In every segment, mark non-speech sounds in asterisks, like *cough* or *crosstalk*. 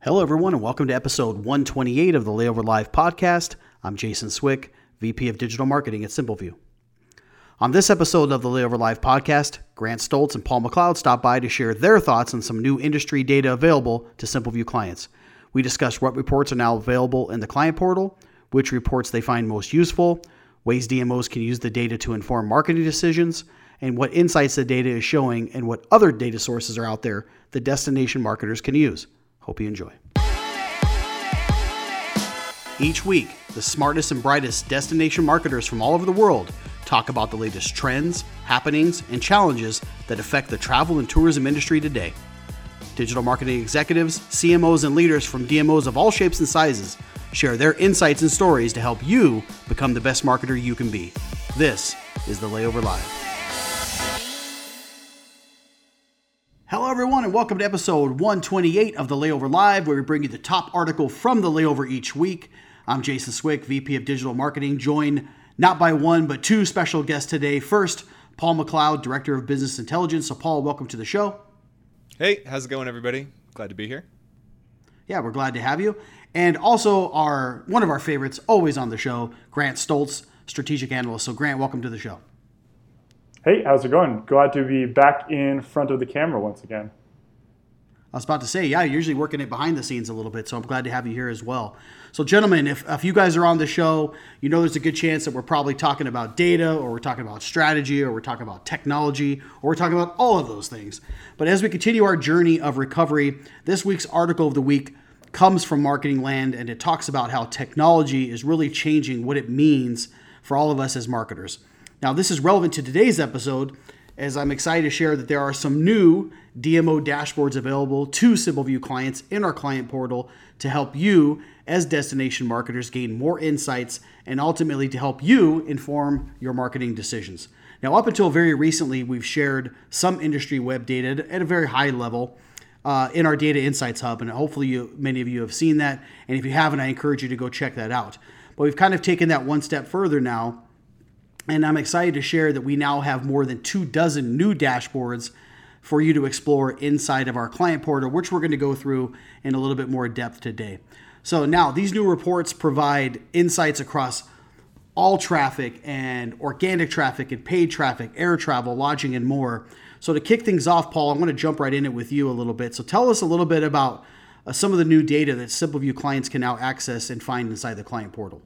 Hello, everyone, and welcome to episode 128 of the Layover Live podcast. I'm Jason Swick, VP of Digital Marketing at SimpleView. On this episode of the Layover Live podcast, Grant Stoltz and Paul McLeod stop by to share their thoughts on some new industry data available to SimpleView clients. We discuss what reports are now available in the client portal, which reports they find most useful, ways DMOs can use the data to inform marketing decisions, and what insights the data is showing and what other data sources are out there that destination marketers can use. Hope you enjoy. Each week, the smartest and brightest destination marketers from all over the world talk about the latest trends, happenings, and challenges that affect the travel and tourism industry today. Digital marketing executives, CMOs, and leaders from DMOs of all shapes and sizes share their insights and stories to help you become the best marketer you can be. This is the Layover Live. Hello, everyone, and welcome to episode 128 of the Layover Live, where we bring you the top article from the layover each week. I'm Jason Swick, VP of Digital Marketing, joined not by one, but two special guests today. First, Paul McLeod, Director of Business Intelligence. So, Paul, welcome to the show. Hey, how's it going, everybody? Glad to be here. Yeah, we're glad to have you. And also, our one of our favorites, always on the show, Grant Stoltz, Strategic Analyst. So, Grant, welcome to the show. Hey, how's it going? Glad to be back in front of the camera once again. I was about to say, yeah, usually working it behind the scenes a little bit, so I'm glad to have you here as well. So, gentlemen, if, if you guys are on the show, you know there's a good chance that we're probably talking about data, or we're talking about strategy, or we're talking about technology, or we're talking about all of those things. But as we continue our journey of recovery, this week's article of the week comes from Marketing Land, and it talks about how technology is really changing what it means for all of us as marketers. Now, this is relevant to today's episode as I'm excited to share that there are some new DMO dashboards available to SimpleView clients in our client portal to help you as destination marketers gain more insights and ultimately to help you inform your marketing decisions. Now, up until very recently, we've shared some industry web data at a very high level uh, in our Data Insights Hub, and hopefully, you, many of you have seen that. And if you haven't, I encourage you to go check that out. But we've kind of taken that one step further now and I'm excited to share that we now have more than two dozen new dashboards for you to explore inside of our client portal, which we're going to go through in a little bit more depth today. So, now these new reports provide insights across all traffic and organic traffic and paid traffic, air travel, lodging, and more. So, to kick things off, Paul, I want to jump right in it with you a little bit. So, tell us a little bit about uh, some of the new data that SimpleView clients can now access and find inside the client portal.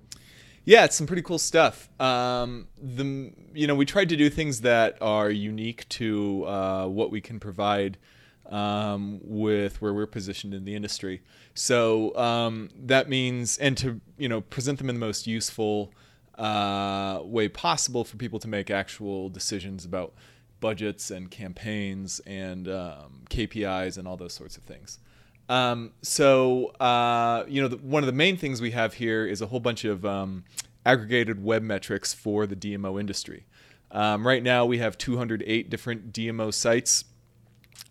Yeah, it's some pretty cool stuff. Um, the you know we tried to do things that are unique to uh, what we can provide um, with where we're positioned in the industry. So um, that means and to you know present them in the most useful uh, way possible for people to make actual decisions about budgets and campaigns and um, KPIs and all those sorts of things. Um, so, uh, you know, the, one of the main things we have here is a whole bunch of um, aggregated web metrics for the DMO industry. Um, right now, we have 208 different DMO sites,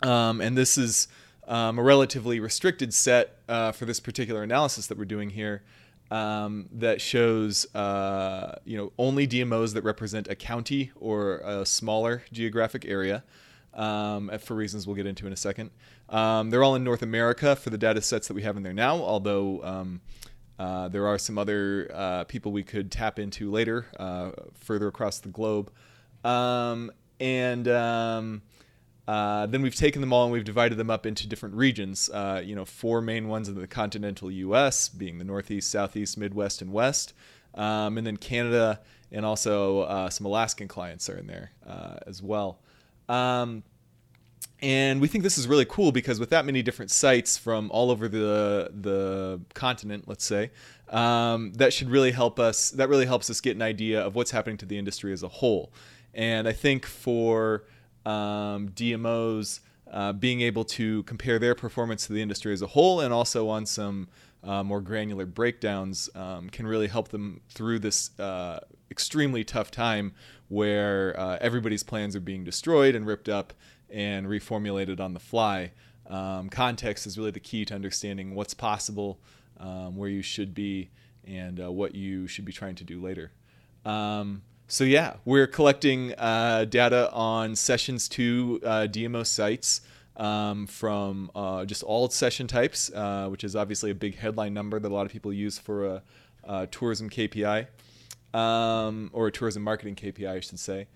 um, and this is um, a relatively restricted set uh, for this particular analysis that we're doing here. Um, that shows uh, you know only DMOs that represent a county or a smaller geographic area um, for reasons we'll get into in a second. Um, they're all in North America for the data sets that we have in there now, although um, uh, there are some other uh, people we could tap into later uh, further across the globe. Um, and um, uh, then we've taken them all and we've divided them up into different regions. Uh, you know, four main ones in the continental U.S., being the Northeast, Southeast, Midwest, and West. Um, and then Canada and also uh, some Alaskan clients are in there as well. Um, and we think this is really cool because with that many different sites from all over the the continent, let's say, um, that should really help us. That really helps us get an idea of what's happening to the industry as a whole. And I think for um, DMOs, uh, being able to compare their performance to the industry as a whole, and also on some uh, more granular breakdowns, um, can really help them through this uh, extremely tough time where uh, everybody's plans are being destroyed and ripped up and reformulated on the fly. Um, context is really the key to understanding what's possible, um, where you should be, and uh, what you should be trying to do later. Um, so yeah, we're collecting uh, data on sessions to uh, DMO sites. um, from uh, just all session types, uh, which is obviously a big headline number that a lot of people use for a, a tourism KPI um, or a tourism marketing KPI, I should say.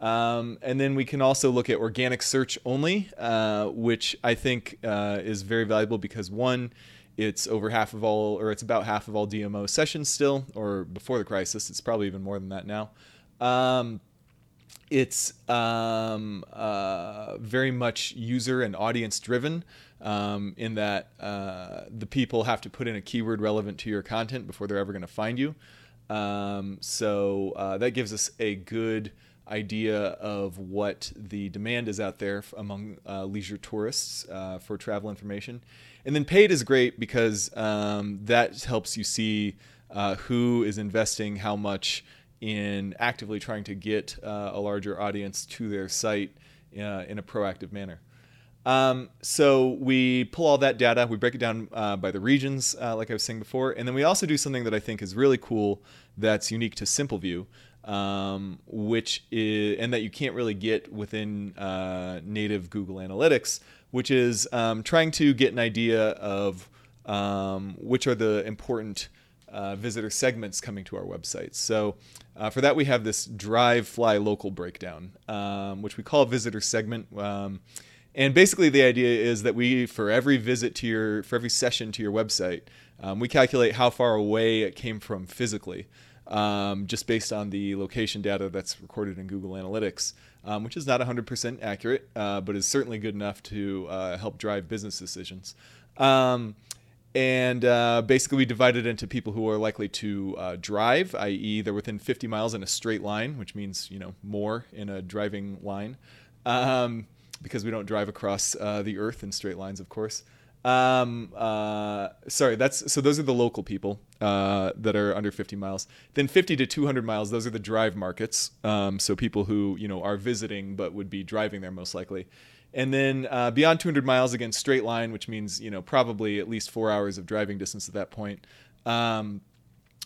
Um, and then we can also look at organic search only, uh, which I think uh, is very valuable because one, it's over half of all, or it's about half of all DMO sessions still, or before the crisis. It's probably even more than that now. Um, it's um, uh, very much user and audience driven um, in that uh, the people have to put in a keyword relevant to your content before they're ever going to find you. Um, so uh, that gives us a good idea of what the demand is out there among uh, leisure tourists uh, for travel information. And then paid is great because um, that helps you see uh, who is investing how much in actively trying to get uh, a larger audience to their site uh, in a proactive manner. Um, so we pull all that data, we break it down uh, by the regions, uh, like I was saying before, and then we also do something that I think is really cool that's unique to SimpleView, um, which is and that you can't really get within uh, native Google Analytics, which is um, trying to get an idea of um, which are the important uh, visitor segments coming to our website. So uh, for that, we have this drive, fly, local breakdown, um, which we call visitor segment. Um, and basically, the idea is that we, for every visit to your, for every session to your website, um, we calculate how far away it came from physically, um, just based on the location data that's recorded in Google Analytics, um, which is not 100% accurate, uh, but is certainly good enough to uh, help drive business decisions. Um, and uh, basically we divide it into people who are likely to uh, drive i.e they're within 50 miles in a straight line which means you know more in a driving line um, because we don't drive across uh, the earth in straight lines of course. Um, uh, sorry that's so those are the local people uh, that are under 50 miles. Then 50 to 200 miles those are the drive markets um, so people who you know are visiting but would be driving there most likely. And then uh, beyond 200 miles again straight line which means you know probably at least four hours of driving distance at that point um,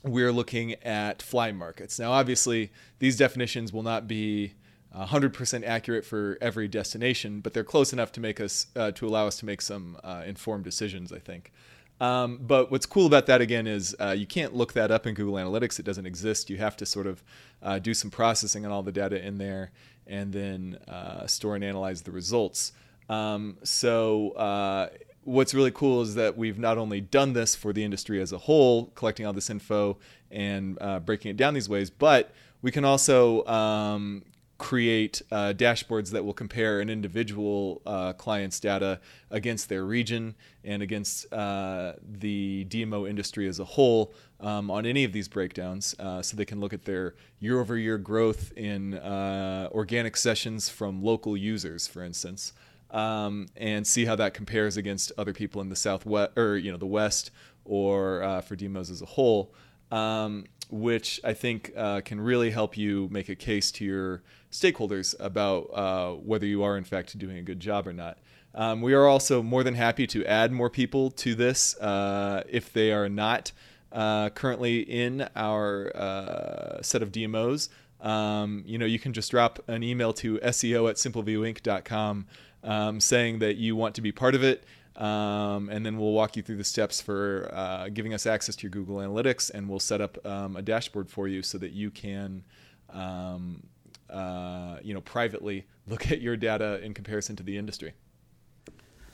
we're looking at fly markets. Now obviously these definitions will not be 100% accurate for every destination but they're close enough to make us uh, to allow us to make some uh, informed decisions i think um, but what's cool about that again is uh, you can't look that up in Google Analytics. It doesn't exist. You have to sort of uh, do some processing on all the data in there and then uh, store and analyze the results. Um, so uh, what's really cool is that we've not only done this for the industry as a whole, collecting all this info and breaking it down these ways, but we can also um, create uh, dashboards that will compare an individual uh, client's data against their region and against uh, the DMO industry as a whole um, on any of these breakdowns uh, so they can look at their year over year growth in uh, organic sessions from local users, for instance. Um, and see how that compares against other people in the southwest or you know the west or uh, for DMOs as a whole. Um, which I think uh, can really help you make a case to your stakeholders about uh, whether you are, in fact, doing a good job or not. Um, we are also more than happy to add more people to this uh, if they are not uh, currently in our uh, set of DMOs. Um, you know, you can just drop an email to SEO at simpleviewinc.com um, saying that you want to be part of it. Um, and then we'll walk you through the steps for uh, giving us access to your Google Analytics, and we'll set up um, a dashboard for you so that you can, um, uh, you know, privately *laughs* look at your data in comparison to the industry.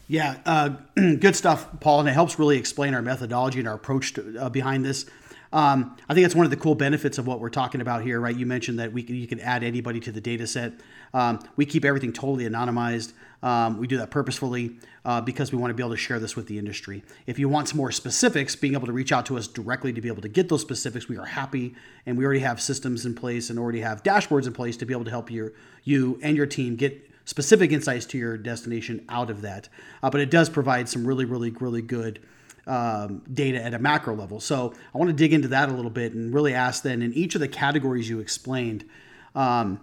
Yeah, uh, *clears throat* good stuff, Paul, and it helps really explain our methodology and our approach to, uh, behind this. Um, I think that's one of the cool benefits of what we're talking about here, right? You mentioned that we can, you can add anybody to the data set. Um, we keep everything totally anonymized. Um, we do that purposefully uh, because we want to be able to share this with the industry. If you want some more specifics, being able to reach out to us directly to be able to get those specifics, we are happy, and we already have systems in place and already have dashboards in place to be able to help your you and your team get specific insights to your destination out of that. Uh, but it does provide some really, really, really good um, data at a macro level. So I want to dig into that a little bit and really ask then in each of the categories you explained, um,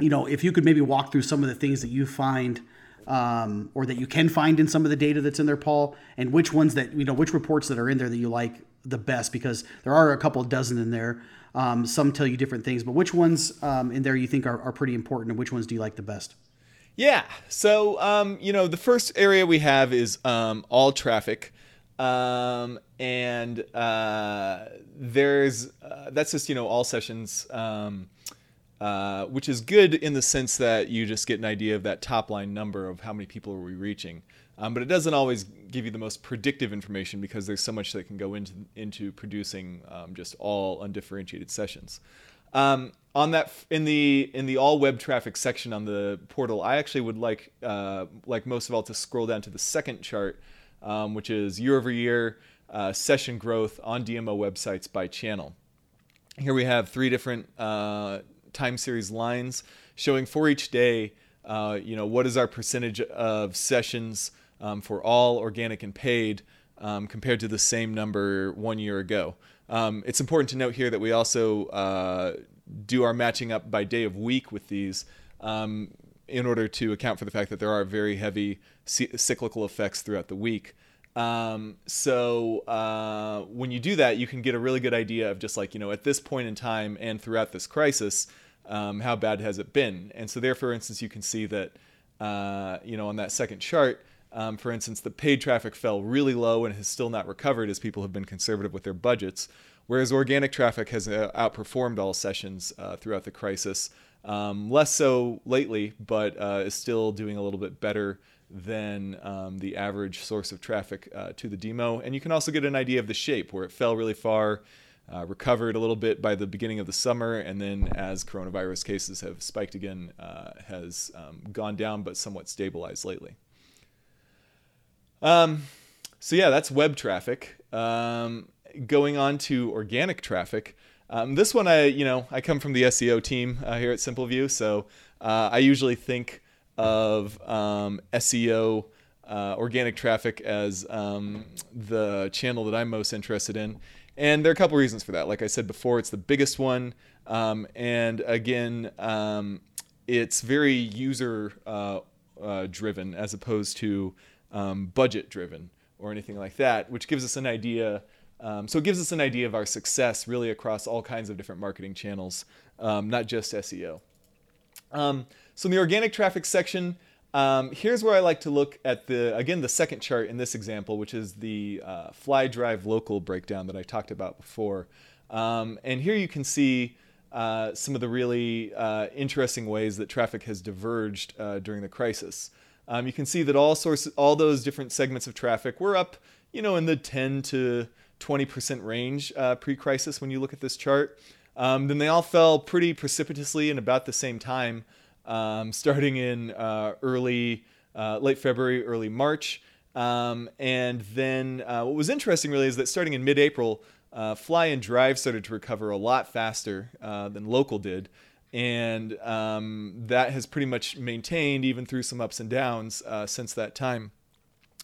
you know, if you could maybe walk through some of the things that you find. Um, or that you can find in some of the data that's in there, Paul, and which ones that you know, which reports that are in there that you like the best, because there are a couple dozen in there. Um, some tell you different things, but which ones um, in there you think are, are pretty important, and which ones do you like the best? Yeah. So, um, you know, the first area we have is um, all traffic. Um, and uh, there's, uh, that's just, you know, all sessions, um, uh, which is good in the sense that you just get an idea of that top line number of how many people are we reaching. Um, but it doesn't always give you the most predictive information because there's so much that can go into into producing um, just all undifferentiated sessions. Um, on that in the in the all web traffic section on the portal, I actually would like uh, like most of all to scroll down to the second chart, um, which is year over year uh, session growth on DMO websites by channel. Here we have three different uh, time series lines showing for each day. Uh, you know what is our percentage of sessions um, for all organic and paid um, compared to the same number one year ago. Um, it's important to note here that we also uh, do our matching up by day of week with these um, in order to account for the fact that there are very heavy cyclical effects throughout the week. Um, so uh, when you do that, you can get a really good idea of just like you know at this point in time and throughout this crisis, um, how bad has it been? And so there, for instance, you can see that uh, you know on that second chart, um, for instance, the paid traffic fell really low and has still not recovered as people have been conservative with their budgets, whereas organic traffic has uh, outperformed all sessions uh, throughout the crisis. Um, less so lately, but uh, is still doing a little bit better than um, the average source of traffic uh, to the DMO. And you can also get an idea of the shape where it fell really far, uh, recovered a little bit by the beginning of the summer, and then as coronavirus cases have spiked again, uh, has um, gone down but somewhat stabilized lately. Um, so yeah, that's web traffic. Um, going on to organic traffic. Um, this one, I you know I come from the SEO team uh, here at SimpleView, so uh, I usually think of um, SEO uh, organic traffic as um, the channel that I'm most interested in, and there are a couple reasons for that. Like I said before, it's the biggest one, um, and again, um, it's very user uh, uh, driven as opposed to um, budget driven or anything like that, which gives us an idea. Um, so it gives us an idea of our success really across all kinds of different marketing channels, um, not just SEO. Um, so in the organic traffic section, um, here's where I like to look at the again the second chart in this example, which is the uh, fly drive local breakdown that I talked about before. Um, and here you can see uh, some of the really uh, interesting ways that traffic has diverged uh, during the crisis. Um, you can see that all sources, all those different segments of traffic were up, you know, in the 10 to 20% range uh, pre-crisis when you look at this chart. Um, then they all fell pretty precipitously in about the same time, um, starting in uh, early, uh, late February, early March. Um, and then uh, what was interesting really is that starting in mid-April, uh, Fly and Drive started to recover a lot faster uh, than Local did and um, that has pretty much maintained even through some ups and downs since that time,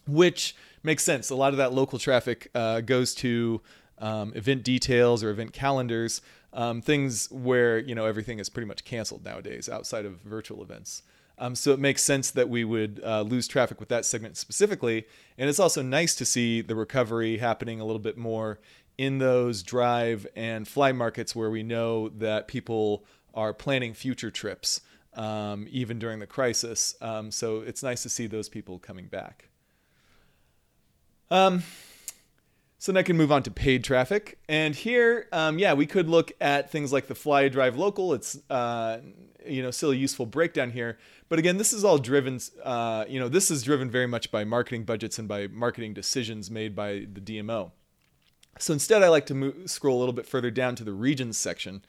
which makes sense. A lot of that local traffic goes to um, event details or event calendars, um, things where you know everything is pretty much canceled nowadays outside of virtual events. Um, so it makes sense that we would uh, lose traffic with that segment specifically, and it's also nice to see the recovery happening a little bit more in those drive and fly markets where we know that people are planning future trips um, even during the crisis. Um, so it's nice to see those people coming back. Um, so then I can move on to paid traffic. And here, um, yeah, we could look at things like the Fly Drive Local. It's, uh, you know, still a useful breakdown here. But again, this is all driven, uh, you know, this is driven very much by marketing budgets and by marketing decisions made by the DMO. So instead, I like to move, scroll a little bit further down to the regions section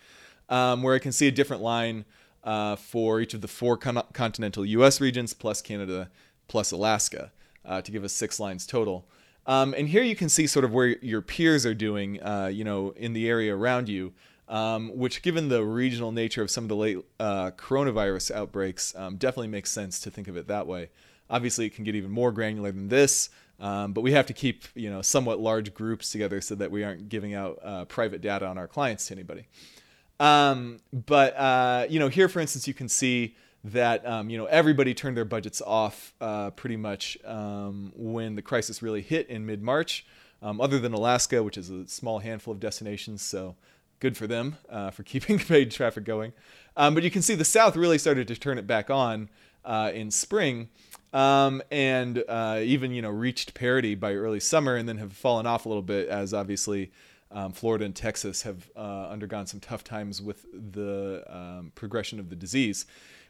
um, where I can see a different line uh, for each of the four con- continental U.S. regions plus Canada plus Alaska uh, to give us six lines total. Um, and here you can see sort of where your peers are doing, uh, you know, in the area around you, um, which, given the regional nature of some of the late uh, coronavirus outbreaks, um, definitely makes sense to think of it that way. Obviously, it can get even more granular than this, um, but we have to keep, you know, somewhat large groups together so that we aren't giving out uh, private data on our clients to anybody. Um, but uh, you know, here for instance, you can see that um, you know everybody turned their budgets off uh, pretty much um, when the crisis really hit in mid-March, um, other than Alaska, which is a small handful of destinations. So good for them uh, for *laughs* keeping paid traffic going. Um, but you can see the South really started to turn it back on. uh, in spring. Um, and uh, even you know reached parity by early summer, and then have fallen off a little bit as obviously um, Florida and Texas have uh, undergone some tough times with the um, progression of the disease.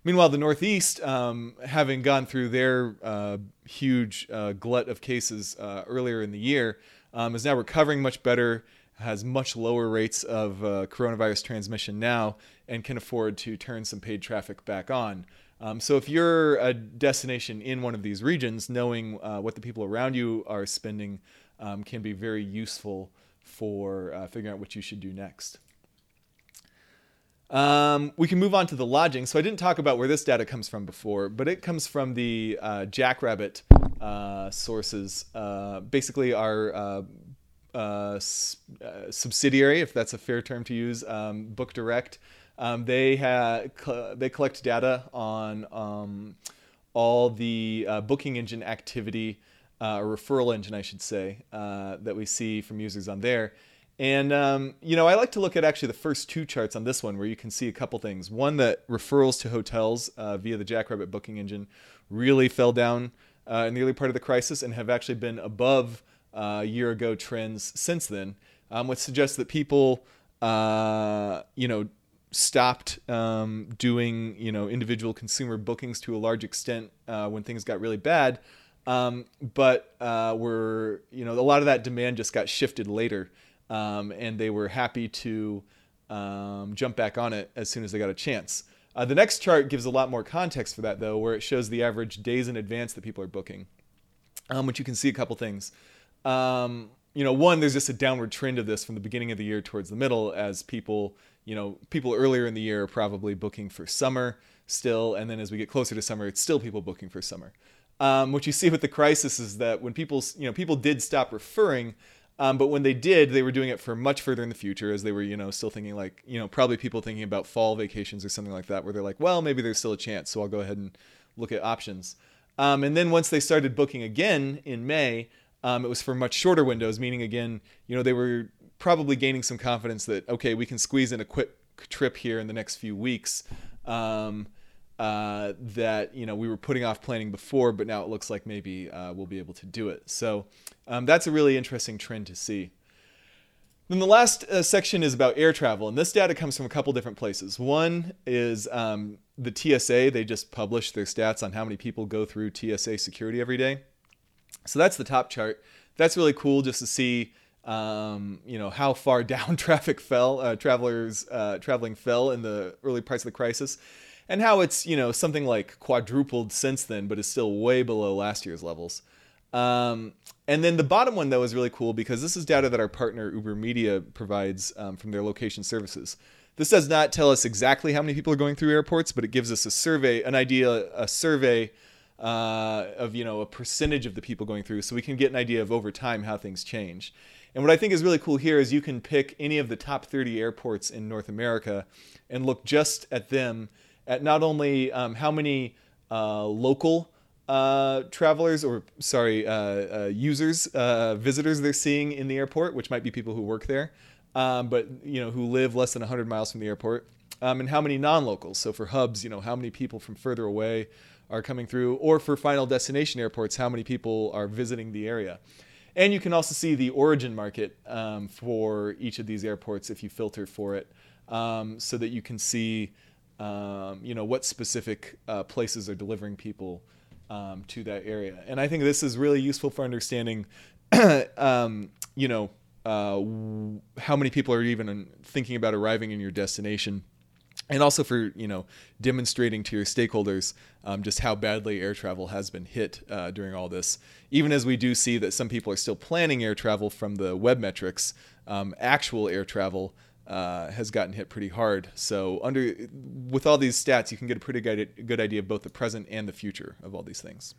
Meanwhile, the Northeast, um, having gone through their uh, huge uh, glut of cases uh, earlier in the year, um, is now recovering much better, has much lower rates of uh, coronavirus transmission now, and can afford to turn some paid traffic back on. Um, so, if you're a destination in one of these regions, knowing uh, what the people around you are spending um, can be very useful for uh, figuring out what you should do next. Um, we can move on to the lodging. So I didn't talk about where this data comes from before, but it comes from the uh, Jackrabbit uh, sources. Uh, basically, our uh, uh, s- uh, subsidiary, if that's a fair term to use, um, Book Direct. Um, they they collect data on um, all the booking engine activity, or referral engine, I should say, that we see from users on there and um, you know, I like to look at actually the first two charts on this one, where you can see a couple things. One that referrals to hotels uh, via the Jackrabbit booking engine really fell down uh, in the early part of the crisis and have actually been above uh, year ago trends since then, um, which suggests that people, uh, you know, stopped um, doing you know individual consumer bookings to a large extent uh, when things got really bad. Um, but uh, we're you know a lot of that demand just got shifted later um, and they were happy to um, jump back on it as soon as they got a chance. Uh, the next chart gives a lot more context for that, though, where it shows the average days in advance that people are booking, um, which you can see a couple things. Um, you know, one, there's just a downward trend of this from the beginning of the year towards the middle, as people, you know, people earlier in the year are probably booking for summer still, and then as we get closer to summer, it's still people booking for summer. Um, what you see with the crisis is that when people, you know, people did stop referring, um, but when they did, they were doing it for much further in the future, as they were, you know, still thinking like, you know, probably people thinking about fall vacations or something like that, where they're like, well, maybe there's still a chance, so I'll go ahead and look at options. Um, and then once they started booking again in May, um, it was for much shorter windows, meaning again, you know, they were probably gaining some confidence that okay, we can squeeze in a quick trip here in the next few weeks. Um, uh, that you know we were putting off planning before, but now it looks like maybe uh, we'll be able to do it. So um, that's a really interesting trend to see. Then the last uh, section is about air travel, and this data comes from a couple different places. One is um, the TSA; they just published their stats on how many people go through TSA security every day. So that's the top chart. That's really cool just to see um, you know how far *laughs* down traffic fell, uh, travelers uh, traveling fell in the early parts of the crisis and how it's you know something like quadrupled since then, but is still way below last year's levels. Um, and then the bottom one though is really cool because this is data that our partner Uber Media provides um, from their location services. This does not tell us exactly how many people are going through airports, but it gives us a survey, an idea, a survey uh, of you know a percentage of the people going through, so we can get an idea of over time how things change. And what I think is really cool here is you can pick any of the top 30 airports in North America and look just at them at not only um, how many uh, local uh, travelers or sorry uh, uh users uh, visitors they're seeing in the airport which might be people who work there um, but you know who live less than 100 miles from the airport um, and how many non-locals. So for hubs you know how many people from further away are coming through or for final destination airports how many people are visiting the area. And you can also see the origin market um, for each of these airports if you filter for it um, so that you can see um, you know what specific uh, places are delivering people um, to that area. And i think this is really useful for understanding *clears throat* um, you know uh, how many people are even thinking about arriving in your destination. And also for you know demonstrating to your stakeholders um, just how badly air travel has been hit uh, during all this. Even as we do see that some people are still planning air travel from the web metrics um, actual air travel uh, has gotten hit pretty hard. So under with all these stats, you can get a pretty good good idea of both the present and the future of all these things.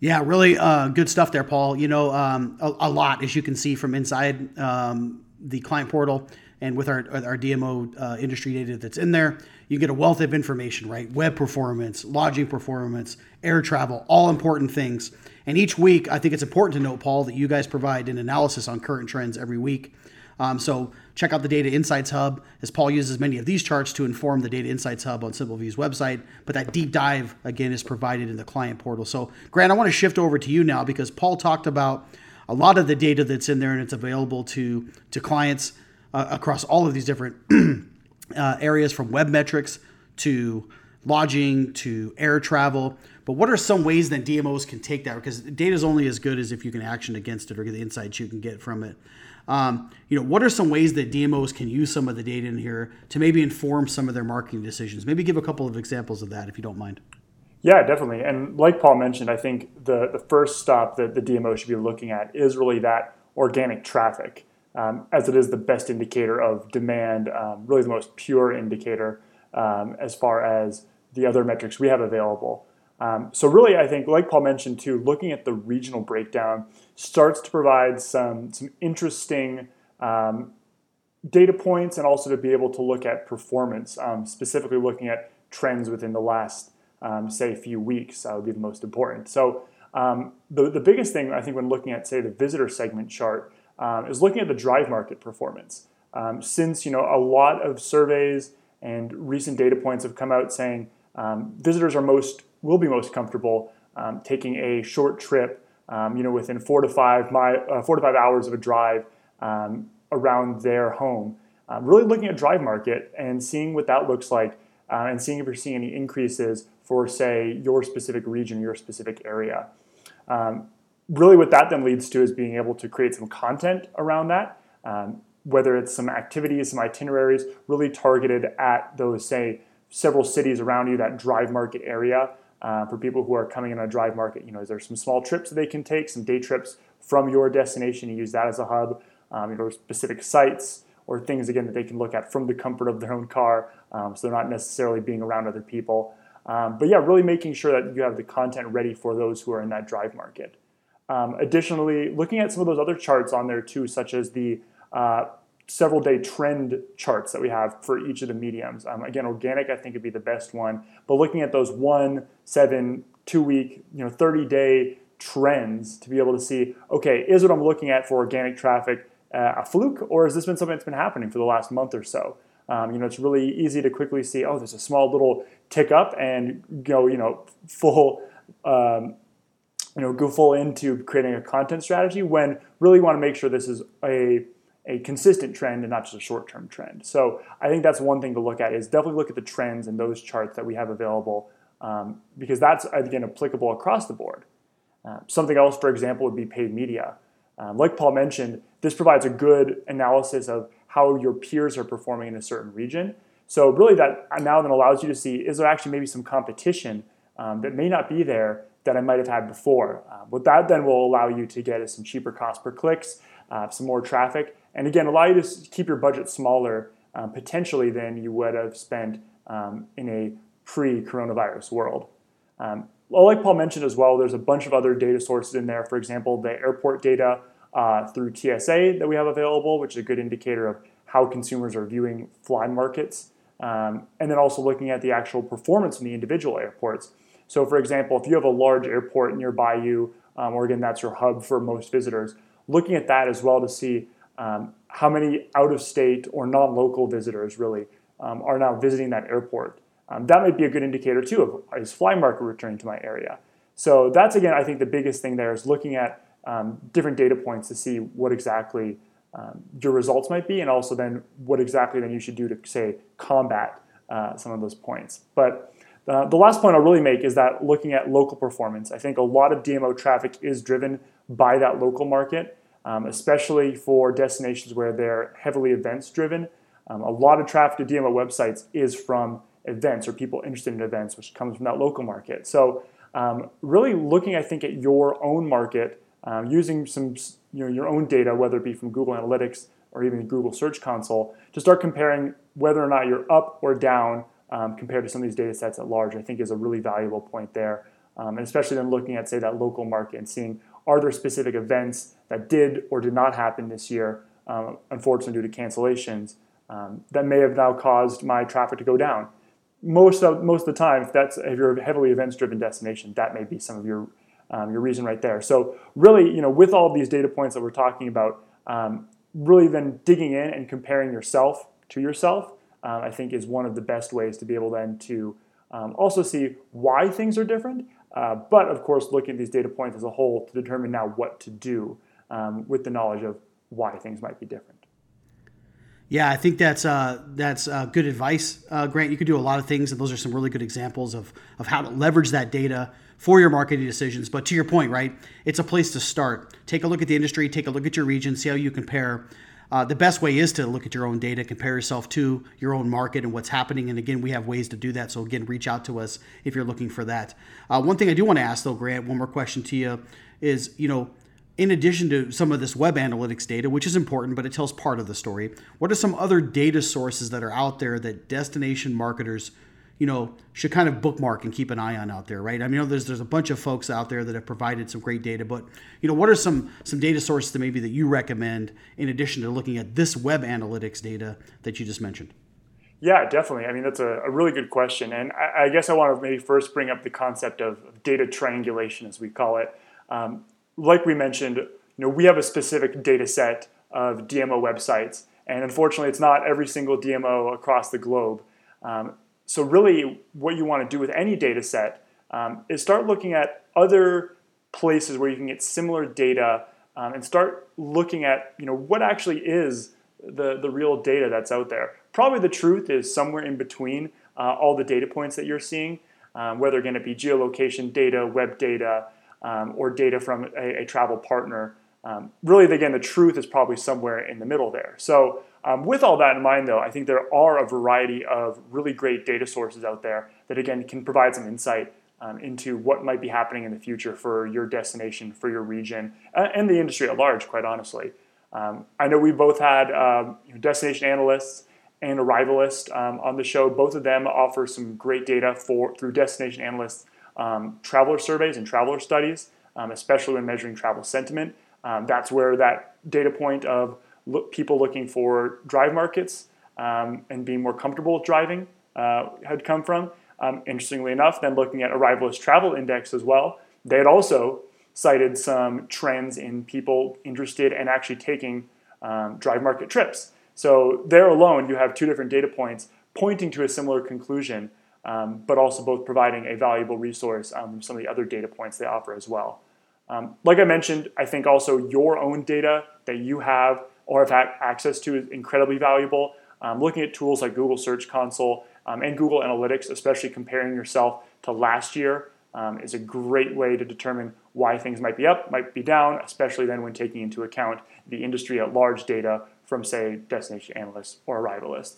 Yeah, really uh, good stuff there, Paul. You know, um, a, a, lot as you can see from inside um, the client portal and with our our DMO uh, industry data that's in there. You get a wealth of information, right? Web performance, lodging performance, air travel, all important things. And each week, I think it's important to note, Paul, that you guys provide an analysis on current trends every week. Um, so check out the Data Insights Hub as Paul uses many of these charts to inform the Data Insights Hub on SimpleView's website. But that deep dive, again, is provided in the client portal. So, Grant, I want to shift over to you now because Paul talked about a lot of the data that's in there and it's available to, to clients uh, across all of these different *clears throat* uh, areas from web metrics to lodging to air travel. But what are some ways that DMOs can take that? Because data is only as good as if you can action against it or get the insights you can get from it. Um, you know, what are some ways that DMOs can use some of the data in here to maybe inform some of their marketing decisions? Maybe give a couple of examples of that if you don't mind. Yeah, definitely. And like Paul mentioned, I think the, the first stop that the DMO should be looking at is really that organic traffic, um, as it is the best indicator of demand, um, really the most pure indicator um, as far as the other metrics we have available. Um, so really, I think, like Paul mentioned too, looking at the regional breakdown starts to provide some some interesting um, data points, and also to be able to look at performance, um, specifically looking at trends within the last, um, say, few weeks. That would be the most important. So um, the the biggest thing I think when looking at say the visitor segment chart um, is looking at the drive market performance. since you know a lot of surveys and recent data points have come out saying visitors are most will be most comfortable um, taking a short trip, um, you know, within four to five my uh, four to five hours of a drive um, around their home. Um, really looking at drive market and seeing what that looks like, uh, and seeing if you're seeing any increases for, say, your specific region, your specific area. Um, really, what that then leads to is being able to create some content around that. Um, whether it's some activities, some itineraries, really targeted at those, say, several cities around you, that drive market area, uh, for people who are coming in a drive market. You know, is there some small trips that they can take, some day trips from your destination and use that as a hub? Um, you know, specific sites or things again that they can look at from the comfort of their own car, um, so they're not necessarily being around other people. Um, but yeah, really making sure that you have the content ready for those who are in that drive market. Um, additionally, looking at some of those other charts on there too, such as the uh, several day trend charts that we have for each of the mediums. Um, again, organic I think would be the best one, but looking at those one, seven, two week, you know, 30 day trends to be able to see, okay, is what I'm looking at for organic traffic uh, a fluke, or has this been something that's been happening for the last month or so? Um, you know, it's really easy to quickly see, oh, there's a small little tick up and go, you know, full. Um, you know, go full into creating a content strategy when really want to make sure this is a a consistent trend and not just a short-term trend. So I think that's one thing to look at is definitely look at the trends in those charts that we have available um, because that's again applicable across the board. Uh, something else, for example, would be paid media. Um, like Paul mentioned, this provides a good analysis of how your peers are performing in a certain region. So really, that now then allows you to see is there actually maybe some competition um, that may not be there that I might have had before. Uh, what that then will allow you to get is some cheaper cost per clicks, uh, some more traffic, and again, allow you to keep your budget smaller um, potentially than you would have spent um, in a pre-coronavirus world. Um, like Paul mentioned as well, there's a bunch of other data sources in there. For example, the airport data uh, through TSA that we have available, which is a good indicator of how consumers are viewing fly markets. Um, and then also looking at the actual performance in the individual airports. So, for example, if you have a large airport nearby you, um, or again, that's your hub for most visitors, looking at that as well to see um, how many out of state or non local visitors really um, are now visiting that airport. Um, that might be a good indicator too of is fly market returning to my area. So that's again, I think the biggest thing there is looking at um, different data points to see what exactly um, your results might be, and also then what exactly then you should do to say combat uh, some of those points. But uh, the last point I'll really make is that looking at local performance, I think a lot of DMO traffic is driven by that local market um, especially for destinations where they're heavily events driven. Um, a lot of traffic to DMO websites is from events or people interested in events, which comes from that local market. So, um, really looking, I think, at your own market, um, using some you know, your own data, whether it be from Google Analytics or even Google Search Console, to start comparing whether or not you're up or down um, compared to some of these data sets at large, I think is a really valuable point there. Um, and especially then looking at, say, that local market and seeing are there specific events that did or did not happen this year, um, unfortunately due to cancellations, um, that may have now caused my traffic to go down? Most of most of the time, if that's if you're a heavily events-driven destination, that may be some of your um, your reason right there. So really, you know, with all these data points that we're talking about, um, really then digging in and comparing yourself to yourself, um, I think is one of the best ways to be able then to um, also see why things are different, uh, but of course looking at these data points as a whole to determine now what to do um, with the knowledge of why things might be different. Yeah, I think that's uh, that's uh, good advice, uh, Grant. You could do a lot of things, and those are some really good examples of of how to leverage that data for your marketing decisions. But to your point, right, it's a place to start. Take a look at the industry, take a look at your region, see how you compare. Uh, the best way is to look at your own data, compare yourself to your own market and what's happening. And again, we have ways to do that. So again, reach out to us if you're looking for that. Uh, one thing I do want to ask, though, Grant, one more question to you is, you know, in addition to some of this web analytics data, which is important, but it tells part of the story, what are some other data sources that are out there that destination marketers, you know, should kind of bookmark and keep an eye on out there, right? I mean, you know, there's there's a bunch of folks out there that have provided some great data, but you know, what are some some data sources that maybe that you recommend in addition to looking at this web analytics data that you just mentioned? Yeah, definitely. I mean, that's a, a really good question, and I, I, guess I want to maybe first bring up the concept of data triangulation, as we call it. Um, like we mentioned, you know, we have a specific data set of DMO websites, and unfortunately, it's not every single DMO across the globe. Um, so really, what you want to do with any data set um, is start looking at other places where you can get similar data um, and start looking at, you know, what actually is the, the real data that's out there. Probably the truth is somewhere in between uh, all the data points that you're seeing, um, whether going to be geolocation data, web data, um, or data from a, a travel partner. Um, really, again, the truth is probably somewhere in the middle there. So, um, with all that in mind, though, I think there are a variety of really great data sources out there that, again, can provide some insight um, into what might be happening in the future for your destination, for your region, uh, and the industry at large, quite honestly. Um, I know we both had um, destination analysts and arrivalist um, on the show. Both of them offer some great data for through destination analysts um, traveler surveys and traveler studies, um, especially when measuring travel sentiment. Um, that's where that data point of look, people looking for drive markets um, and being more comfortable with driving uh, had come from. Um, interestingly enough, then looking at Arrivalist Travel Index as well, they had also cited some trends in people interested in actually taking um, drive market trips. So there alone, you have two different data points pointing to a similar conclusion um, but also both providing a valuable resource um, from some of the other data points they offer as well. Um, like I mentioned, I think also your own data that you have or have access to is incredibly valuable. Um, looking at tools like Google Search Console um, and Google Analytics, especially comparing yourself to last year, um, is a great way to determine why things might be up, might be down, especially then when taking into account the industry at large data from, say, destination analysts or arrivalists.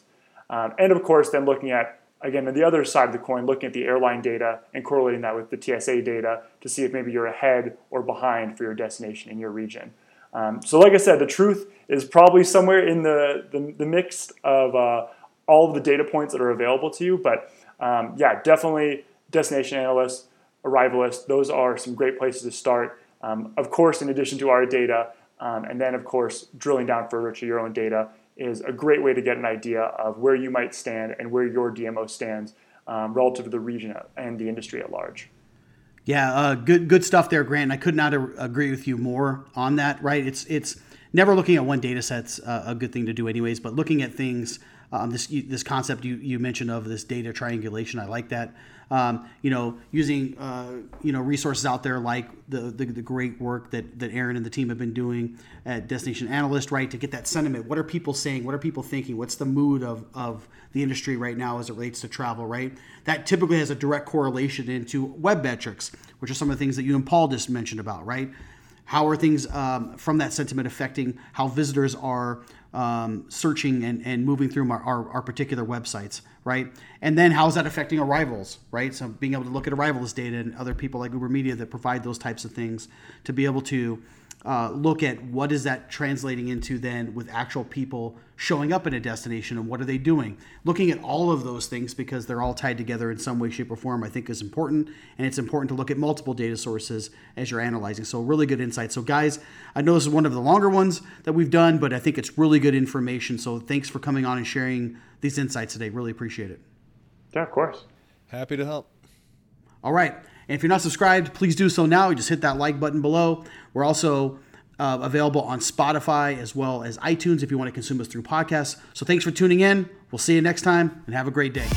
and of course, then looking at again, on the other side of the coin, looking at the airline data and correlating that with the TSA data to see if maybe you're ahead or behind for your destination in your region. Um, so, like I said, the truth is probably somewhere in the, the, the mix of uh, all of the data points that are available to you. But um, yeah, definitely destination analysts, arrivalists, those are some great places to start. Um, of course, in addition to our data, um, and then of course, drilling down further to your own data is a great way to get an idea of where you might stand and where your DMO stands um, relative to the region and the industry at large. Yeah, uh, good good stuff there, Grant. I could not agree with you more on that. Right? It's it's never looking at one data set's uh, a good thing to do, anyways. But looking at things, um, this this concept you, you mentioned of this data triangulation, I like that um, you know, using uh, you know resources out there like the, the, the great work that that Erin and the team have been doing at Destination Analyst, right, to get that sentiment. What are people saying? What are people thinking? What's the mood of of the industry right now as it relates to travel, right? That typically has a direct correlation into web metrics, which are some of the things that you and Paul just mentioned about, right? How are things um, from that sentiment affecting how visitors are um, searching and, and moving through our, our, our, particular websites, right? And then how is that affecting arrivals, right? So being able to look at arrivals data and other people like Uber Media that provide those types of things to be able to uh, look at what is that translating into then with actual people showing up in a destination and what are they doing. Looking at all of those things because they're all tied together in some way shape or form i think is important. And it's important to look at multiple data sources as you're analyzing. So really good insight. So guys i know this is one of the longer ones that we've done but i think it's really good information. So thanks for coming on and sharing these insights today. Really appreciate it. Yeah of course. Happy to help. All right and if you're not subscribed, please do so now. You just hit that like button below. We're also uh, available on Spotify as well as iTunes if you want to consume us through podcasts. So thanks for tuning in. We'll see you next time and have a great day.